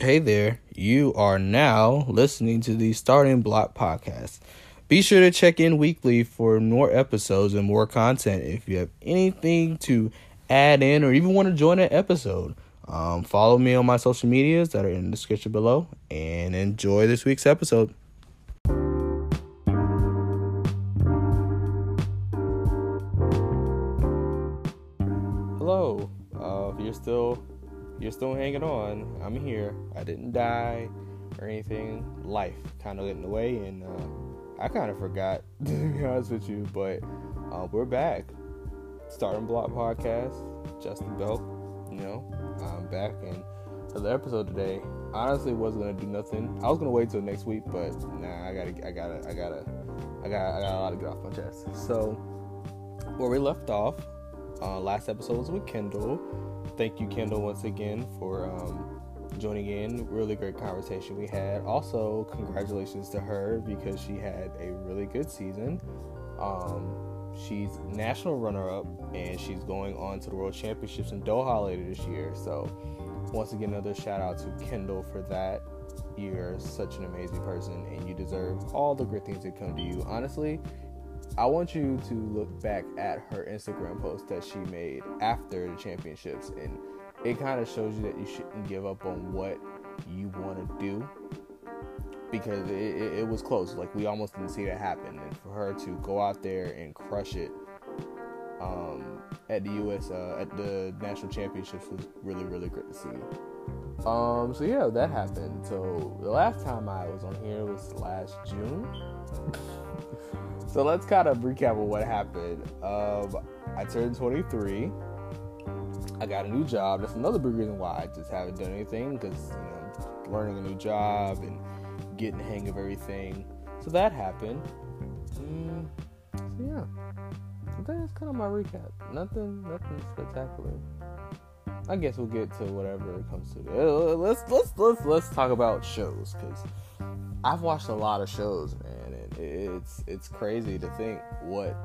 Hey there, you are now listening to the Starting Block Podcast. Be sure to check in weekly for more episodes and more content. If you have anything to add in or even want to join an episode, um, follow me on my social medias that are in the description below and enjoy this week's episode. Hello, uh, if you're still you're still hanging on. I'm here. I didn't die or anything. Life kind of got in the way, and uh, I kind of forgot to be honest with you. But uh, we're back. Starting Block Podcast. Justin Belk. You know, I'm back and the episode today. Honestly, wasn't gonna do nothing. I was gonna wait till next week, but nah, I gotta, I gotta, I gotta, I got, I got a lot to get off my chest. So, where we left off, uh, last episode was with Kendall thank you, Kendall, once again for um, joining in. Really great conversation we had. Also, congratulations to her because she had a really good season. Um, she's national runner-up, and she's going on to the World Championships in Doha later this year. So, once again, another shout out to Kendall for that. You're such an amazing person, and you deserve all the great things that come to you. Honestly, I want you to look back at her Instagram post that she made after the championships, and it kind of shows you that you shouldn't give up on what you want to do because it, it, it, was close. Like we almost didn't see that happen, and for her to go out there and crush it um, at the U.S. Uh, at the national championships was really really great to see. Um, so yeah, that happened. So the last time I was on here was last June. So let's kind of recap what happened. Um, I turned 23. I got a new job. That's another big reason why I just haven't done anything because you know learning a new job and getting the hang of everything. So that happened. Mm, so yeah, that's kind of my recap. Nothing, nothing spectacular. I guess we'll get to whatever it comes to. Uh, let's let's let's let's talk about shows because I've watched a lot of shows, man it's it's crazy to think what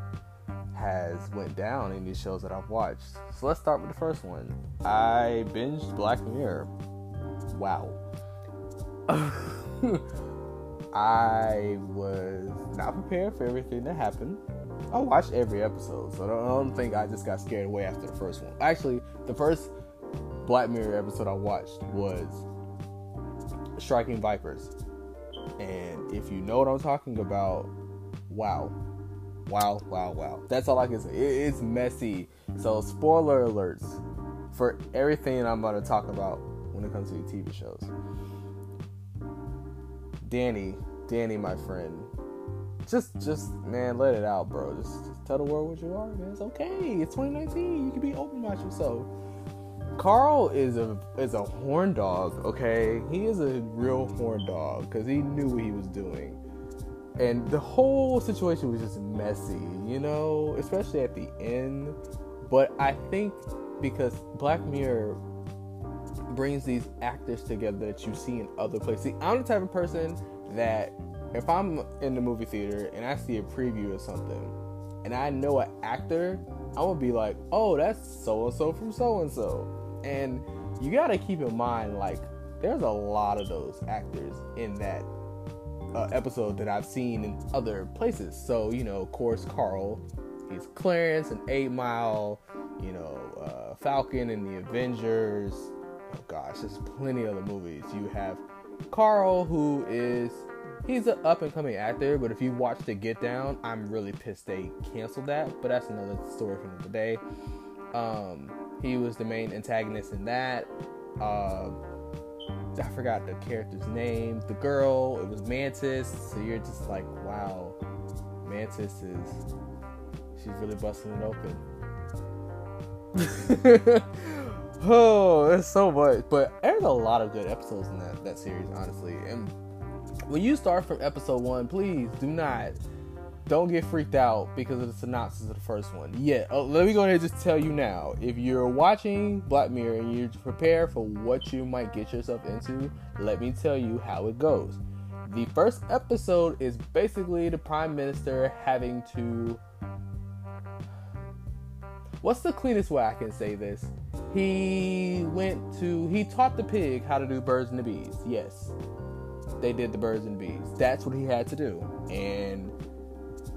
has went down in these shows that I've watched. So let's start with the first one. I binged Black Mirror. Wow. I was not prepared for everything that happened. I watched every episode, so I don't, I don't think I just got scared away after the first one. Actually, the first Black Mirror episode I watched was Striking Vipers. And if you know what I'm talking about, wow. Wow, wow, wow. That's all I can say. It's messy. So, spoiler alerts for everything I'm about to talk about when it comes to TV shows. Danny, Danny, my friend, just, just, man, let it out, bro. Just, just tell the world what you are, man. It's okay. It's 2019. You can be open about yourself. Carl is a is a horn dog, okay? He is a real horn dog because he knew what he was doing. And the whole situation was just messy, you know, especially at the end. But I think because Black Mirror brings these actors together that you see in other places. See, I'm the type of person that if I'm in the movie theater and I see a preview of something and I know an actor, I'm gonna be like, oh, that's so and so from so and so. And you gotta keep in mind, like, there's a lot of those actors in that uh, episode that I've seen in other places. So, you know, of course, Carl, he's Clarence and Eight Mile, you know, uh, Falcon and the Avengers. Oh gosh, there's plenty of other movies. You have Carl, who is he's an up and coming actor, but if you watch The Get Down, I'm really pissed they canceled that. But that's another story for another day. Um, he was the main antagonist in that. Uh, I forgot the character's name. The girl, it was Mantis. So you're just like, wow, Mantis is she's really busting it open. oh, there's so much, but there's a lot of good episodes in that that series, honestly. And when you start from episode one, please do not don't get freaked out because of the synopsis of the first one. Yeah, uh, let me go ahead and just tell you now. If you're watching Black Mirror and you're prepared for what you might get yourself into, let me tell you how it goes. The first episode is basically the Prime Minister having to. What's the cleanest way I can say this? He went to he taught the pig how to do birds and the bees. Yes. They did the birds and bees. That's what he had to do. And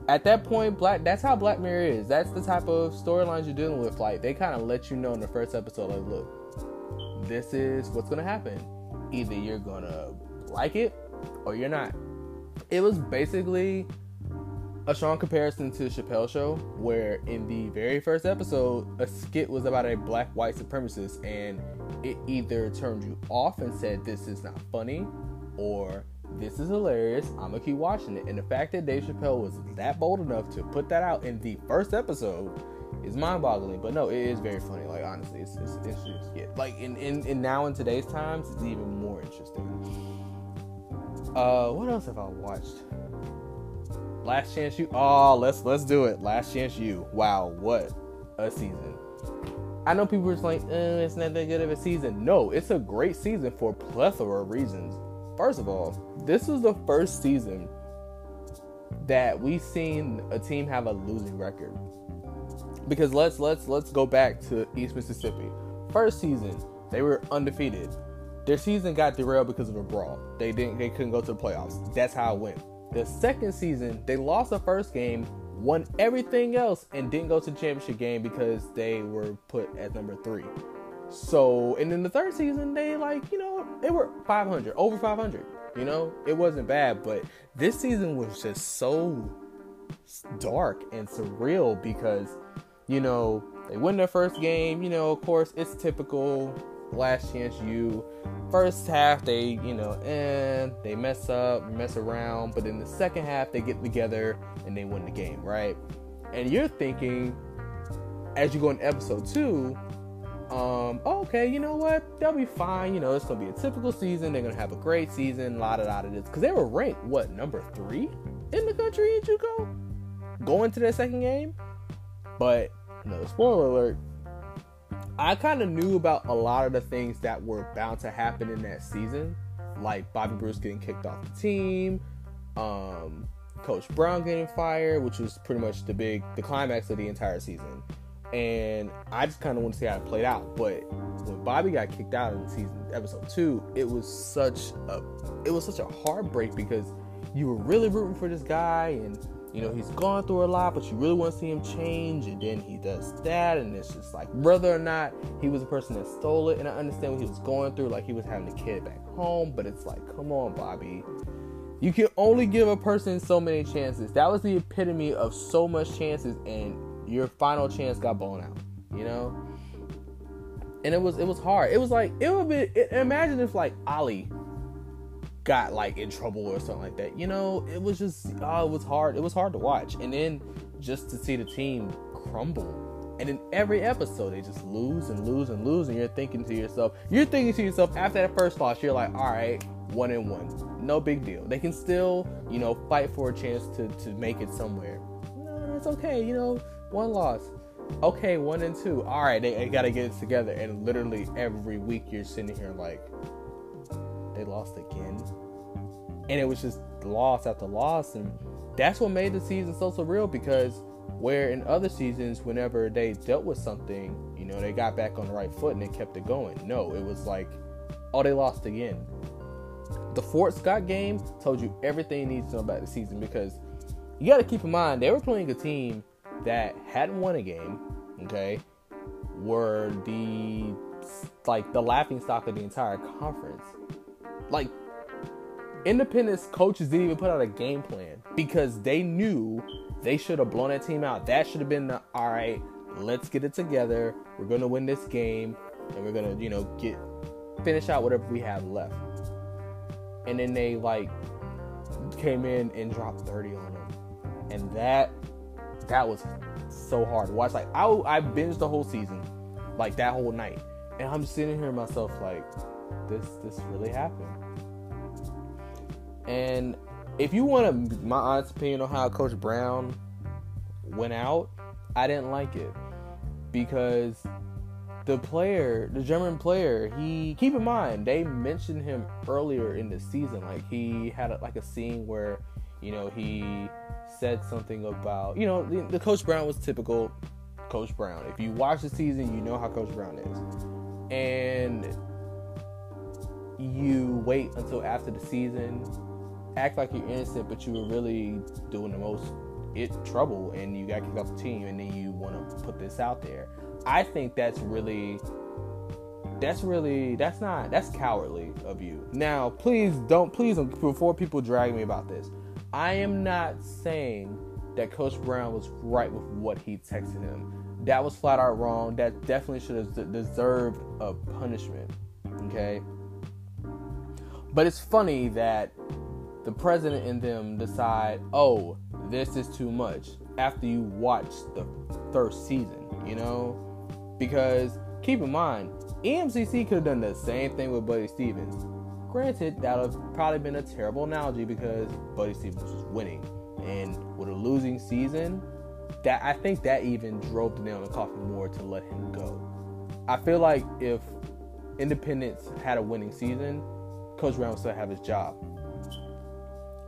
at that point, Black that's how Black Mirror is. That's the type of storylines you're dealing with. Like they kind of let you know in the first episode, like, look, this is what's gonna happen. Either you're gonna like it or you're not. It was basically a strong comparison to the Chappelle Show, where in the very first episode, a skit was about a black white supremacist, and it either turned you off and said this is not funny, or this is hilarious. I'm gonna keep watching it. And the fact that Dave Chappelle was that bold enough to put that out in the first episode is mind-boggling. But no, it is very funny. Like honestly, it's it's, it's just yeah. Like in, in in now in today's times, it's even more interesting. Uh, what else have I watched? Last Chance U. Oh, let's let's do it. Last Chance U. Wow, what a season. I know people are like, eh, it's not that good of a season. No, it's a great season for a plethora of reasons. First of all, this was the first season that we've seen a team have a losing record. Because let's let's let's go back to East Mississippi. First season, they were undefeated. Their season got derailed because of a brawl. They didn't they couldn't go to the playoffs. That's how it went. The second season, they lost the first game, won everything else, and didn't go to the championship game because they were put at number three. So, and in the third season, they like, you know, they were 500, over 500. You know, it wasn't bad, but this season was just so dark and surreal because, you know, they win their first game. You know, of course, it's typical Last Chance U. First half, they, you know, and they mess up, mess around, but in the second half, they get together and they win the game, right? And you're thinking, as you go in episode two, um, oh, okay, you know what? They'll be fine. You know, it's gonna be a typical season. They're gonna have a great season. La da da da. Because they were ranked what number three in the country in JUCO, going to their second game. But no, spoiler alert. I kind of knew about a lot of the things that were bound to happen in that season, like Bobby Bruce getting kicked off the team, um, Coach Brown getting fired, which was pretty much the big the climax of the entire season and I just kind of want to see how it played out. But when Bobby got kicked out in season episode two, it was such a it was such a heartbreak because you were really rooting for this guy, and you know he's gone through a lot, but you really want to see him change, and then he does that, and it's just like whether or not he was a person that stole it, and I understand what he was going through, like he was having a kid back home, but it's like, come on, Bobby. You can only give a person so many chances. That was the epitome of so much chances, and your final chance got blown out. You know, and it was it was hard. It was like it would be. Imagine if like Ali got like in trouble or something like that. You know, it was just oh, it was hard. It was hard to watch, and then just to see the team crumble. And in every episode, they just lose and lose and lose, and you're thinking to yourself, you're thinking to yourself after that first loss, you're like, all right, one and one, no big deal. They can still, you know, fight for a chance to to make it somewhere. No, it's okay, you know one loss. Okay, one and two. All right, they, they got to get it together. And literally every week you're sitting here like, they lost again. And it was just loss after loss. And that's what made the season so surreal because where in other seasons, whenever they dealt with something, you know, they got back on the right foot and they kept it going. No, it was like, oh, they lost again. The Fort Scott game told you everything you need to know about the season because you got to keep in mind they were playing a team that hadn't won a game, okay, were the like the laughing stock of the entire conference. Like Independence coaches didn't even put out a game plan because they knew they should have blown that team out. That should have been the all right, let's get it together. We're gonna win this game and we're gonna, you know, get finish out whatever we have left. And then they like came in and dropped 30 on them. And that that was so hard watch. Like I, I binged the whole season, like that whole night, and I'm sitting here myself like, this this really happened. And if you want to, my honest opinion on how Coach Brown went out, I didn't like it because the player, the German player, he keep in mind they mentioned him earlier in the season. Like he had a, like a scene where, you know, he said something about, you know, the, the Coach Brown was typical Coach Brown. If you watch the season, you know how Coach Brown is. And you wait until after the season, act like you're innocent, but you were really doing the most it trouble and you got kicked off the team and then you want to put this out there. I think that's really that's really that's not that's cowardly of you. Now, please don't please before people drag me about this. I am not saying that Coach Brown was right with what he texted him. That was flat out wrong. That definitely should have deserved a punishment. Okay? But it's funny that the president and them decide, "Oh, this is too much." After you watch the first season, you know? Because keep in mind, EMCC could have done the same thing with Buddy Stephens. Granted, that would have probably been a terrible analogy because Buddy Stephens was winning. And with a losing season, that I think that even drove the nail in the coffin more to let him go. I feel like if Independence had a winning season, Coach Brown would still have his job.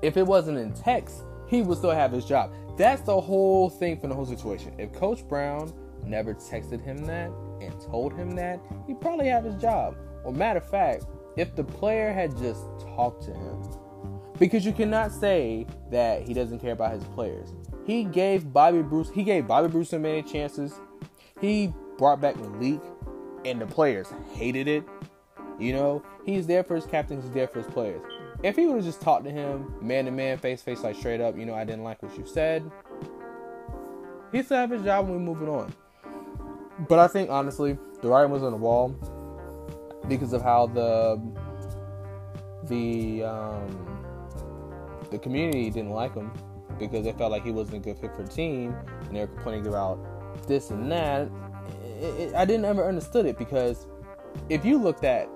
If it wasn't in text, he would still have his job. That's the whole thing from the whole situation. If Coach Brown never texted him that and told him that, he'd probably have his job. Or matter of fact, if the player had just talked to him. Because you cannot say that he doesn't care about his players. He gave Bobby Bruce he gave Bobby Bruce so many chances. He brought back Malik and the players hated it. You know, he's there for his captain, he's there for his players. If he would have just talked to him man to man, face face, like straight up, you know, I didn't like what you said, he still have his job and we're moving on. But I think honestly, the writing was on the wall because of how the the um, the community didn't like him because they felt like he wasn't a good fit for the team, and they were complaining about this and that. It, it, I didn't ever understood it because if you looked at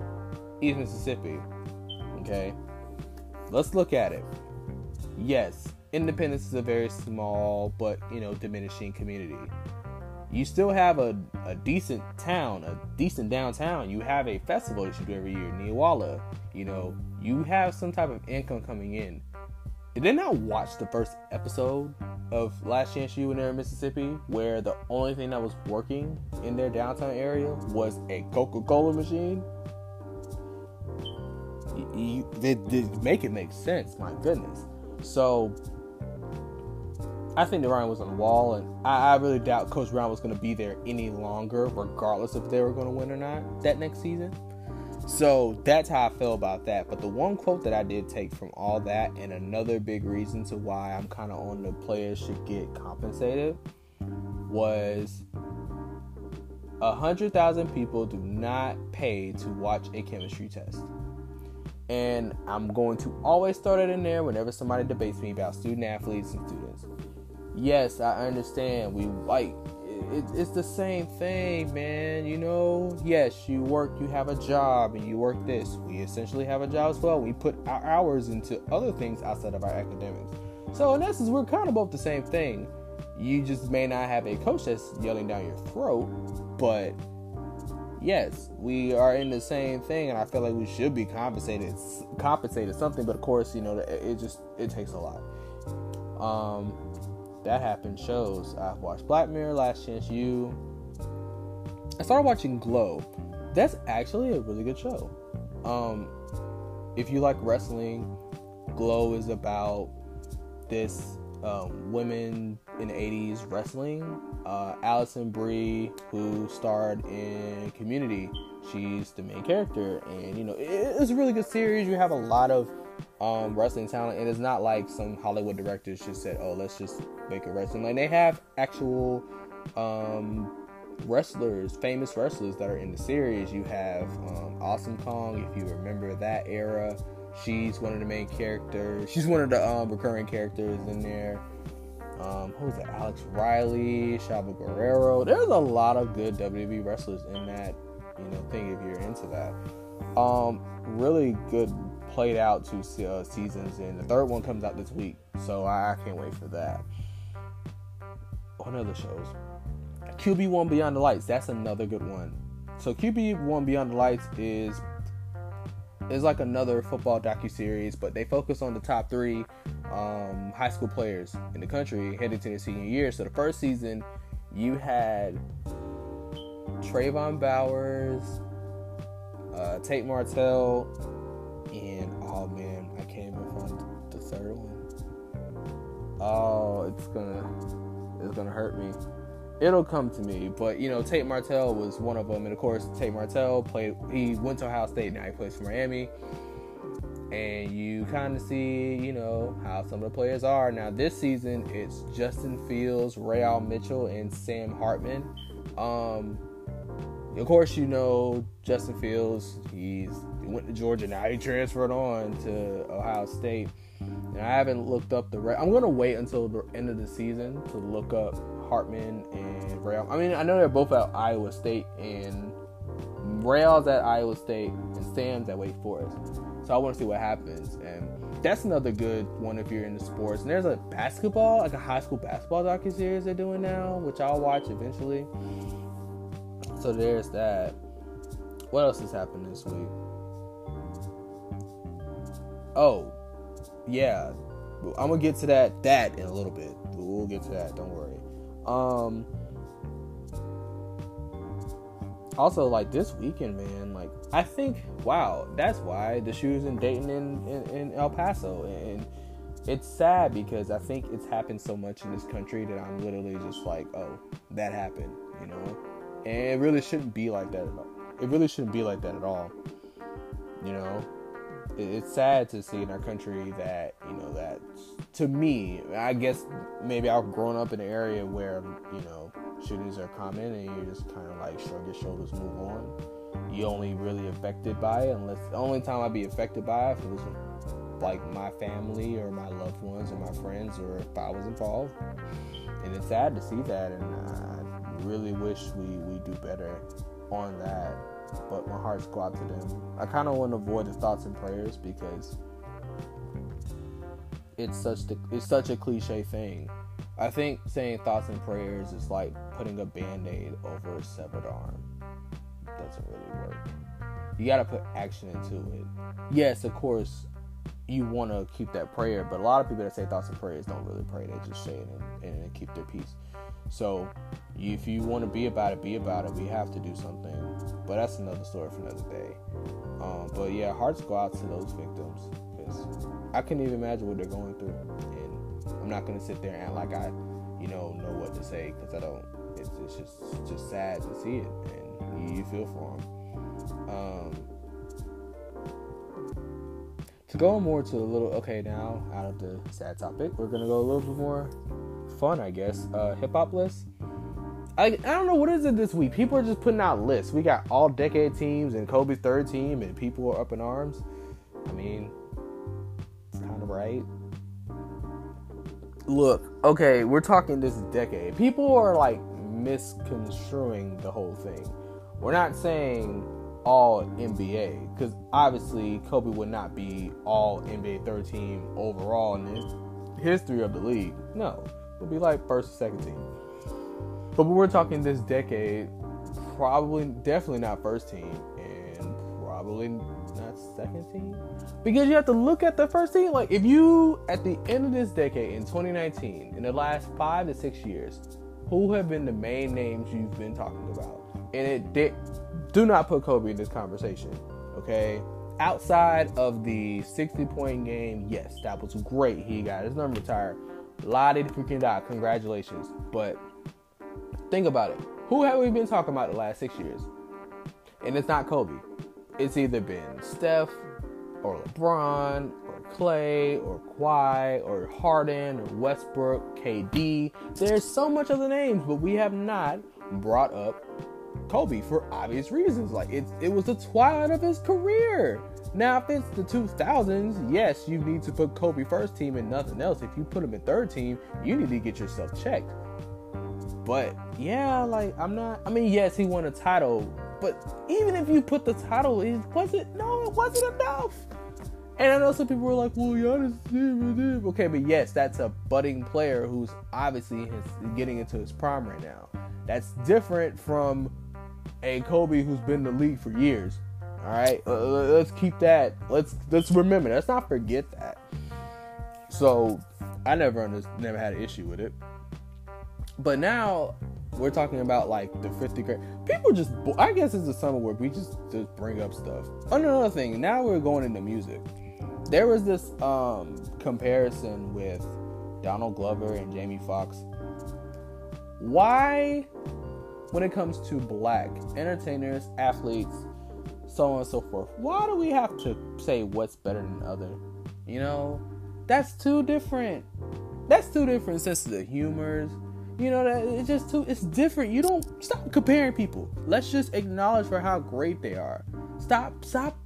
East Mississippi, okay, let's look at it. Yes, Independence is a very small but you know diminishing community you still have a, a decent town, a decent downtown. You have a festival that you do every year, Neewollah. You know, you have some type of income coming in. Did I watch the first episode of Last Chance U in there in Mississippi, where the only thing that was working in their downtown area was a Coca-Cola machine? You, they, they make it make sense. My goodness. So I think the writing was on the wall, and I, I really doubt Coach Brown was going to be there any longer, regardless if they were going to win or not that next season. So that's how I feel about that. But the one quote that I did take from all that, and another big reason to why I'm kind of on the players should get compensated, was a hundred thousand people do not pay to watch a chemistry test. And I'm going to always start it in there whenever somebody debates me about student athletes and students yes, I understand. We like it, it's the same thing, man. You know, yes, you work, you have a job, and you work this. We essentially have a job as well. We put our hours into other things outside of our academics. So in essence, we're kind of both the same thing. You just may not have a coach that's yelling down your throat, but yes, we are in the same thing, and I feel like we should be compensated, compensated something. But of course, you know, it just it takes a lot. Um, that happened shows. I've watched Black Mirror, Last Chance U. I started watching Glow. That's actually a really good show. Um, if you like wrestling, Glow is about this um, women in the 80s wrestling. Uh, Alison Brie, who starred in Community, she's the main character, and you know it, it's a really good series. You have a lot of um, wrestling talent, and it's not like some Hollywood directors just said, "Oh, let's just make a wrestling." Like they have actual um, wrestlers, famous wrestlers that are in the series. You have um, Awesome Kong, if you remember that era. She's one of the main characters. She's one of the um, recurring characters in there. Um, who's that? Alex Riley, Chavo Guerrero. There's a lot of good WWE wrestlers in that, you know, thing if you're into that. Um, really good played out two uh, seasons, and the third one comes out this week. So I, I can't wait for that. What other shows? QB1 Beyond the Lights. That's another good one. So QB1 Beyond the Lights is is like another football docu series, but they focus on the top three um, high school players in the country heading to their senior year. So the first season you had Tayvon Bowers, uh, Tate Martell, and oh man, I can't even find the third one. Oh, it's gonna it's gonna hurt me. It'll come to me, but you know, Tate Martell was one of them, and of course, Tate Martell played. He went to Ohio State, now he plays for Miami and you kind of see, you know, how some of the players are. Now, this season, it's Justin Fields, Re-al Mitchell, and Sam Hartman. Um, of course, you know Justin Fields. He's he went to Georgia. Now he transferred on to Ohio State. And I haven't looked up the. Re- I'm gonna wait until the end of the season to look up Hartman and Re-al. I mean, I know they're both at Iowa State, and Re-al's at Iowa State, and Sam's at Wake Forest. So I want to see what happens. And that's another good one if you're into sports. And there's a basketball, like a high school basketball docu series they're doing now, which I'll watch eventually. So there's that. What else has happened this week? Oh, yeah. I'm gonna get to that that in a little bit. We'll get to that. Don't worry. Um. Also, like this weekend, man. Like I think, wow, that's why the shoes in Dayton and in, in, El Paso, and it's sad because I think it's happened so much in this country that I'm literally just like, oh, that happened, you know, and it really shouldn't be like that at all. It really shouldn't be like that at all, you know. It's sad to see in our country that you know that to me, I guess maybe I've grown up in an area where you know shootings are common and you just kind of like shrug your shoulders, move on you only really affected by it unless the only time I'd be affected by it was like my family or my loved ones or my friends or if I was involved. And it's sad to see that and I really wish we, we do better on that. But my hearts go out to them. I kind of want to avoid the thoughts and prayers because it's such the, it's such a cliche thing. I think saying thoughts and prayers is like putting a band-aid over a severed arm doesn't really work. You got to put action into it. Yes, of course, you want to keep that prayer, but a lot of people that say thoughts and prayers don't really pray. They just say it and, and keep their peace. So, if you want to be about it, be about it. We have to do something, but that's another story for another day. Um, but yeah, hearts go out to those victims because I can't even imagine what they're going through, and I'm not gonna sit there and act like I, you know, know what to say because I don't. It's, it's just just sad to see it, and you feel for them. Um, to go more to a little okay now out of the sad topic, we're gonna go a little bit more fun, I guess. Uh, Hip hop list. I, I don't know what is it this week. People are just putting out lists. We got all decade teams and Kobe's third team, and people are up in arms. I mean, it's kind of right. Look, okay, we're talking this decade. People are like misconstruing the whole thing. We're not saying all NBA because obviously Kobe would not be all NBA third team overall in the history of the league. No, it would be like first or second team. But we're talking this decade, probably definitely not first team and probably not second team because you have to look at the first team. Like if you at the end of this decade in 2019, in the last five to six years, who have been the main names you've been talking about? and it did. Do not put Kobe in this conversation, okay? Outside of the 60 point game, yes, that was great. He got his number retired. Di freaking die. Congratulations. But think about it. Who have we been talking about the last six years? And it's not Kobe. It's either been Steph or LeBron or Clay or Kawhi or Harden or Westbrook, KD. There's so much other names, but we have not brought up Kobe for obvious reasons. Like it, it was the twilight of his career. Now, if it's the 2000s, yes, you need to put Kobe first team and nothing else. If you put him in third team, you need to get yourself checked. But yeah, like I'm not. I mean, yes, he won a title, but even if you put the title, it wasn't. No, it wasn't enough. And I know some people were like, "Well, Giannis, okay, but yes, that's a budding player who's obviously getting into his prime right now. That's different from a Kobe who's been in the league for years. All right, uh, let's keep that. Let's let's remember. Let's not forget that. So I never under, never had an issue with it. But now we're talking about like the 50th grade. People just, I guess it's a summer where we just just bring up stuff. Another thing, now we're going into music. There was this um comparison with Donald Glover and Jamie Foxx. Why, when it comes to black entertainers, athletes, so on and so forth, why do we have to say what's better than other? You know, that's too different. That's two different senses of humors. You know that it's just too. It's different. You don't stop comparing people. Let's just acknowledge for how great they are. Stop. Stop.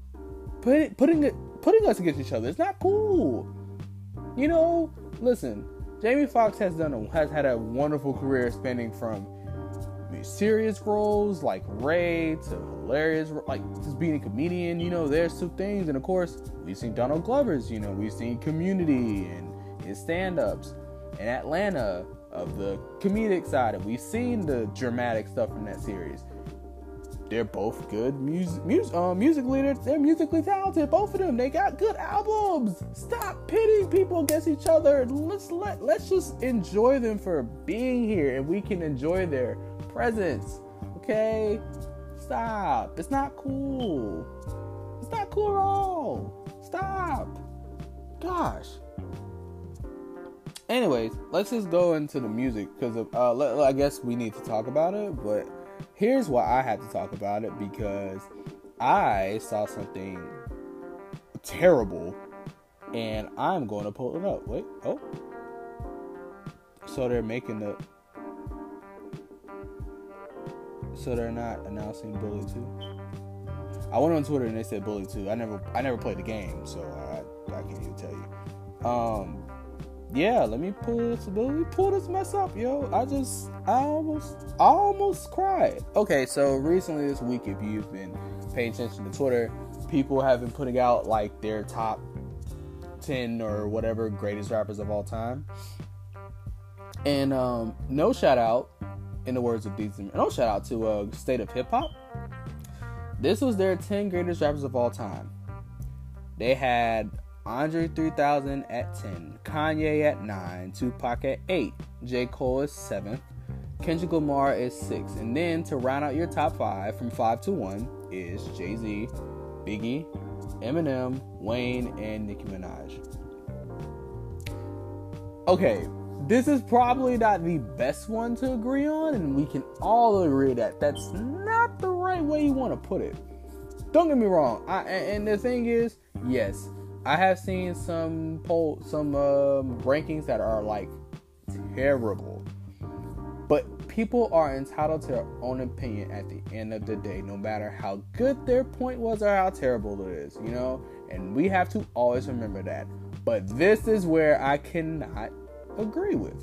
Putting putting it putting us against each other. It's not cool. You know. Listen. Jamie Foxx has done a, has had a wonderful career spanning from serious roles like Ray to hilarious like just being a comedian. You know, there's two things, and of course we've seen Donald Glover's. You know, we've seen Community and his stand-ups in Atlanta of the comedic side, we've seen the dramatic stuff from that series. They're both good music, music, uh, music leaders. They're musically talented. Both of them. They got good albums. Stop pitting people against each other. Let's let let's just enjoy them for being here, and we can enjoy their presence. Okay, stop. It's not cool. It's not cool at all. Stop. Gosh anyways, let's just go into the music because uh, I guess we need to talk about it. But here's why I had to talk about it because I saw something terrible, and I'm going to pull it up. Wait, oh, so they're making the. So they're not announcing Bully 2. I went on Twitter and they said Bully 2. I never I never played the game, so I I can't even tell you. Um yeah, let me pull this, let me pull this mess up, yo. I just, I almost, I almost cried. Okay, so recently this week, if you've been paying attention to Twitter, people have been putting out like their top 10 or whatever greatest rappers of all time. And um, no shout out, in the words of these, no shout out to uh, State of Hip Hop. This was their 10 greatest rappers of all time. They had Andre 3000 at 10, Kanye at 9, Tupac at 8, J. Cole is 7th, Kendrick Lamar is 6. And then to round out your top 5 from 5 to 1 is Jay Z, Biggie, Eminem, Wayne, and Nicki Minaj. Okay, this is probably not the best one to agree on, and we can all agree that that's not the right way you want to put it. Don't get me wrong, I, and the thing is, yes, I have seen some poll, some um, rankings that are like terrible, but people are entitled to their own opinion at the end of the day, no matter how good their point was or how terrible it is, you know. And we have to always remember that. But this is where I cannot agree with.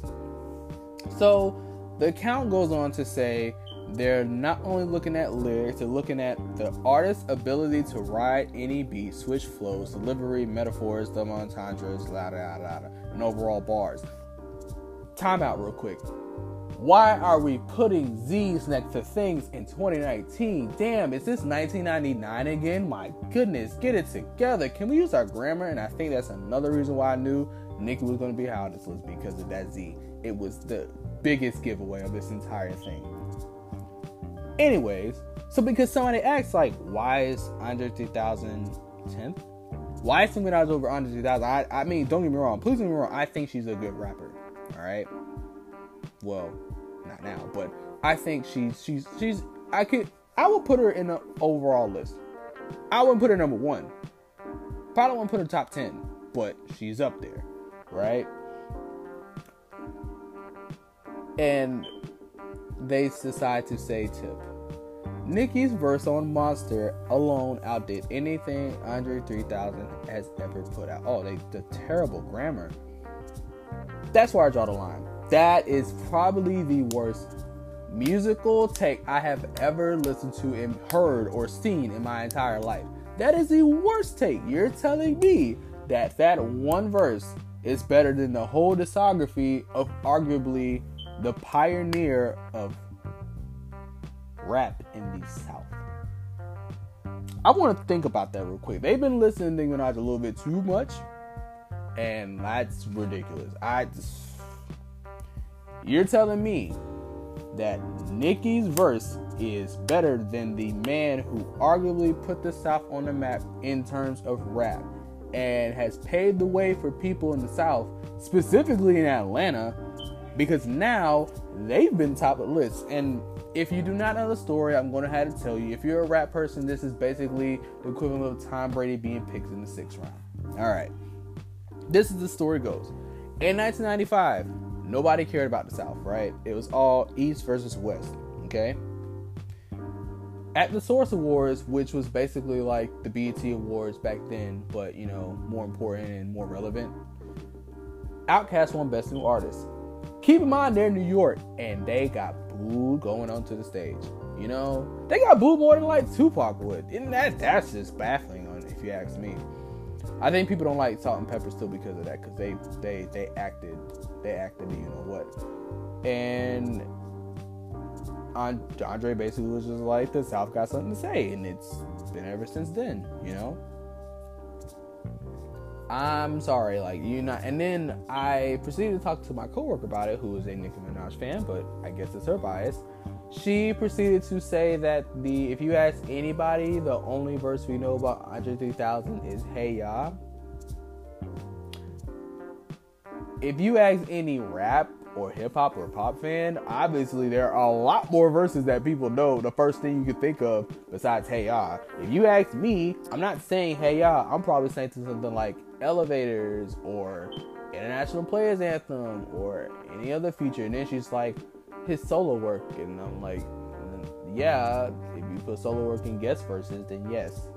So the account goes on to say they're not only looking at lyrics, they're looking at the artist's ability to ride any beat, switch flows, delivery, metaphors, double entendres, la da da da, and overall bars. Time out real quick. Why are we putting Z's next to things in 2019? Damn, is this 1999 again? My goodness, get it together. Can we use our grammar? And I think that's another reason why I knew Nicki was going to be on this list because of that Z. It was the biggest giveaway of this entire thing. Anyways, so because somebody asks, like, why is Andre 3000 10th? Why is Nicki over Andre 3000? I, I mean, don't get me wrong. Please don't get me wrong. I think she's a good rapper. All right. Well, not now, but I think she's she's she's. I could I would put her in the overall list. I wouldn't put her number one. Probably wouldn't put her top ten, but she's up there, right? And they decide to say tip. Nicki's verse on Monster alone outdid anything Andre 3000 has ever put out. Oh, they the terrible grammar. That's where I draw the line. That is probably the worst musical take I have ever listened to and heard or seen in my entire life. That is the worst take. You're telling me that that one verse is better than the whole discography of arguably the pioneer of rap in the South. I want to think about that real quick. They've been listening to Minaj a little bit too much, and that's ridiculous. I just, you're telling me that Nicki's verse is better than the man who arguably put the South on the map in terms of rap and has paved the way for people in the South, specifically in Atlanta, because now they've been top of lists. And if you do not know the story, I'm going to have to tell you. If you're a rap person, this is basically the equivalent of Tom Brady being picked in the sixth round. All right. This is the story goes. In 1995, nobody cared about the South, right? It was all East versus West, okay? At the Source Awards, which was basically like the BET Awards back then, but you know, more important and more relevant, Outkast won Best New Artist. Keep in mind they're in New York and they got booed going onto the stage. You know, they got booed more than like Tupac would. And that that's just baffling on if you ask me. I think people don't like Salt and Pepper still because of that, because they they they acted they acted you know what, and Andre basically was just like the South got something to say, and it's been ever since then, you know. I'm sorry, like you not. And then I proceeded to talk to my coworker about it, who is a Nicki Minaj fan, but I guess it's her bias. She proceeded to say that the if you ask anybody, the only verse we know about Andre 3000 is Hey Ya. If you ask any rap or hip hop or pop fan, obviously there are a lot more verses that people know. The first thing you could think of besides Hey Ya. If you ask me, I'm not saying Hey Ya. I'm probably saying something like Elevators or International Players Anthem or any other feature. And then she's like, his solo work, and I'm like, yeah, if you put solo work in guest verses, then yes,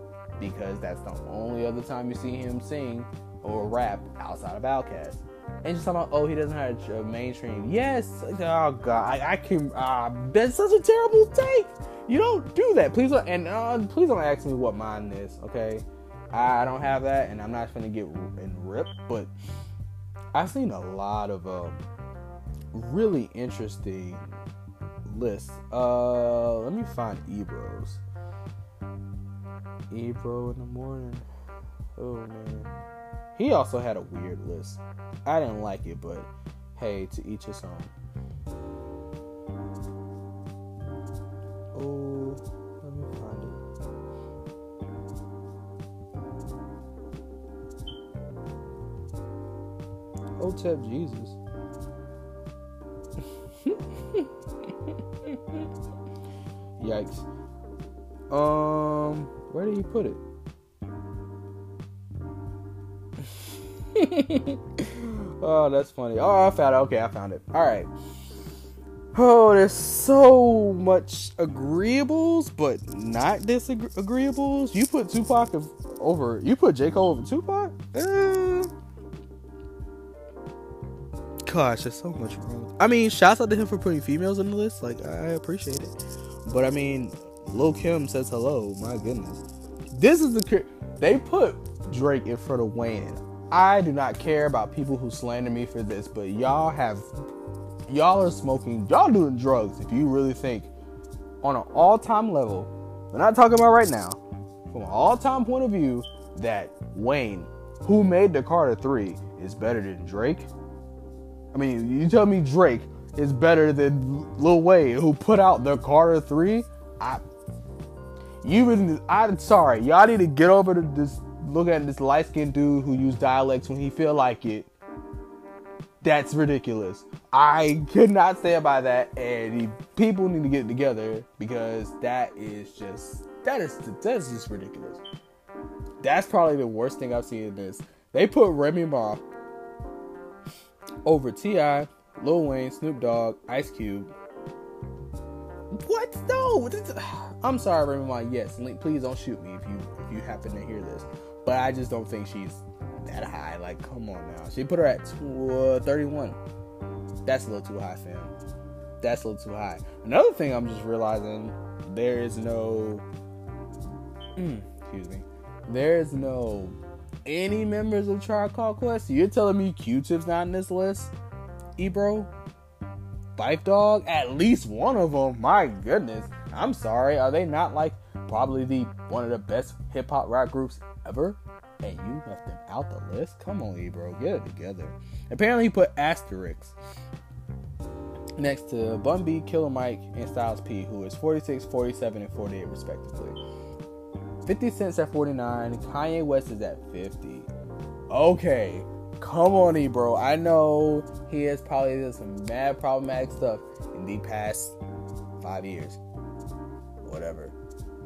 because that's the only other time you see him sing or rap outside of Outkast. And she's talking about, oh, he doesn't have a mainstream. Yes, oh god, I, I can. Uh, that's such a terrible take. You don't do that, please. Don't, and uh, please don't ask me what mine is. Okay, I don't have that, and I'm not gonna get in rip. But I've seen a lot of um, really interesting list. Uh, let me find Ebro's. Ebro in the morning. Oh man. He also had a weird list. I didn't like it, but hey, to each his own. Oh, it. Otep Jesus. Yikes. Um, where did he put it? oh, that's funny. Oh, I found it. Okay, I found it. All right. Oh, there's so much agreeables, but not disagreeables. You put Tupac over. You put J Cole over Tupac. Uh, gosh, there's so much wrong. I mean, shouts out to him for putting females on the list. Like, I appreciate it. But I mean, Lil Kim says hello. My goodness. This is the. They put Drake in front of Wayne. I do not care about people who slander me for this, but y'all have. Y'all are smoking. Y'all doing drugs if you really think on an all time level. We're not talking about right now. From an all time point of view, that Wayne, who made the Carter 3, is better than Drake. I mean, you tell me Drake is better than Lil Wayne, who put out the Carter 3. I, you even, I'm sorry, y'all need to get over to this. Look at this light skinned dude who use dialects when he feel like it. That's ridiculous. I could not stand by that, and people need to get together because that is just that is that's just ridiculous. That's probably the worst thing I've seen in this. They put Remy Ma over T.I., Lil Wayne, Snoop Dogg, Ice Cube. What? No. I'm sorry, Remy Ma. Yes, Link. Please don't shoot me if you if you happen to hear this. But I just don't think she's that high. Like, come on now. She put her at uh, 31. That's a little too high, fam. That's a little too high. Another thing I'm just realizing there is no. Mm, excuse me. There is no any members of Tribe Called Quest. You're telling me Q-Tip's not in this list? Ebro? Phife Dawg? At least one of them. My goodness. I'm sorry. Are they not like probably the one of the best hip hop rap groups ever? And you left them out the list? Come on, Ebro. Get it together. Apparently he put asterisks. next to Bun B, Killer Mike, and Styles P, who is 46, 47, and 48 respectively. 50 Cent's at 49, Kanye West is at 50. Okay, come on, E, bro. I know he has probably done some mad problematic stuff in the past five years, whatever.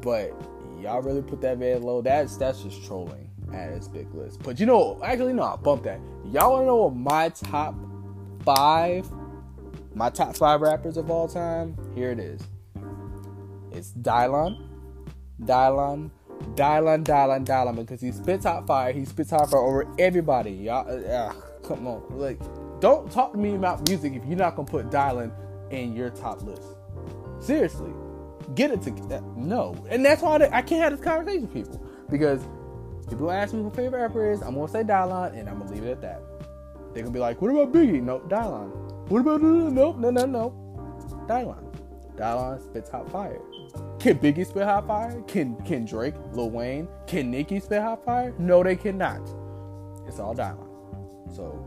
But y'all really put that man low. That's that's just trolling at his big list. But you know, actually, no, I'll bump that. Y'all wanna know what my top five, my top five rappers of all time? Here it is. It's Dylon, Dylon, Dylon, Dylan, Dylan, because he spits hot fire. He spits hot fire over everybody. Y'all, uh, come on, like, don't talk to me about music if you're not gonna put Dylan in your top list. Seriously, get it to no, and that's why I can't have this conversation with people because people ask me who favorite rapper is. I'm gonna say Dylan, and I'm gonna leave it at that. They're gonna be like, "What about Biggie?" Nope, Dylan. What about no, no, no, no, Dylan. Dylan spits hot fire. Can Biggie spit hot fire? Can can Drake, Lil Wayne, can Nicki spit hot fire? No, they cannot. It's all Dylon. So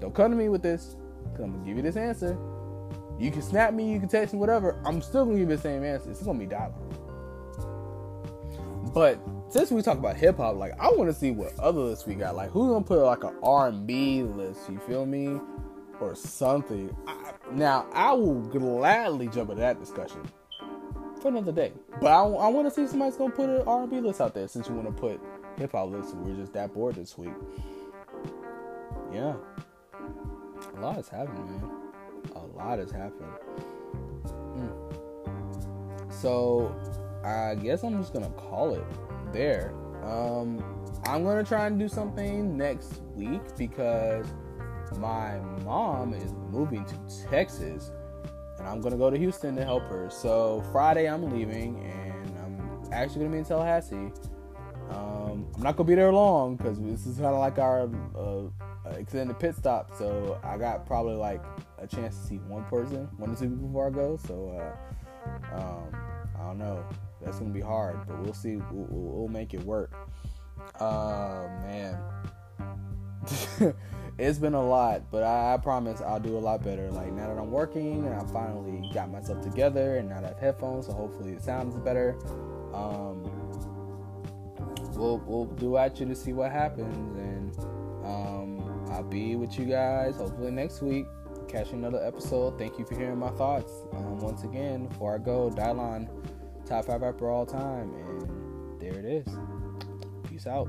don't come to me with this. Cause I'm gonna give you this answer. You can snap me, you can text me, whatever. I'm still gonna give you the same answer. It's gonna be Dylon. But since we talk about hip hop, like I want to see what other lists we got. Like who's gonna put like an R&B list? You feel me? Or something. I, now I will gladly jump into that discussion for another day. But I, I want to see if somebody's gonna put an R&B list out there since you want to put hip hop list. We're just that bored this week. Yeah, a lot has happened, man. A lot has happened. Mm. So I guess I'm just gonna call it there. Um, I'm gonna try and do something next week because my mom is moving to Texas and I'm gonna go to Houston to help her. So Friday I'm leaving and I'm actually gonna be in Tallahassee. Um, I'm not gonna be there long because this is kind of like our uh, extended pit stop. So I got probably like a chance to see one person, one or two people before I go. So uh, um, I don't know. That's gonna be hard, but we'll see. We'll, we'll make it work. Uh, man. it's been a lot, but I, I, promise I'll do a lot better. Like now that I'm working and I finally got myself together, and now that I have headphones, so hopefully it sounds better. Um, we'll we'll do at you to see what happens, and um, I'll be with you guys hopefully next week. Catch another episode. Thank you for hearing my thoughts. Um, once again, before I go, Dylon, top five rapper all time, and there it is. Peace out.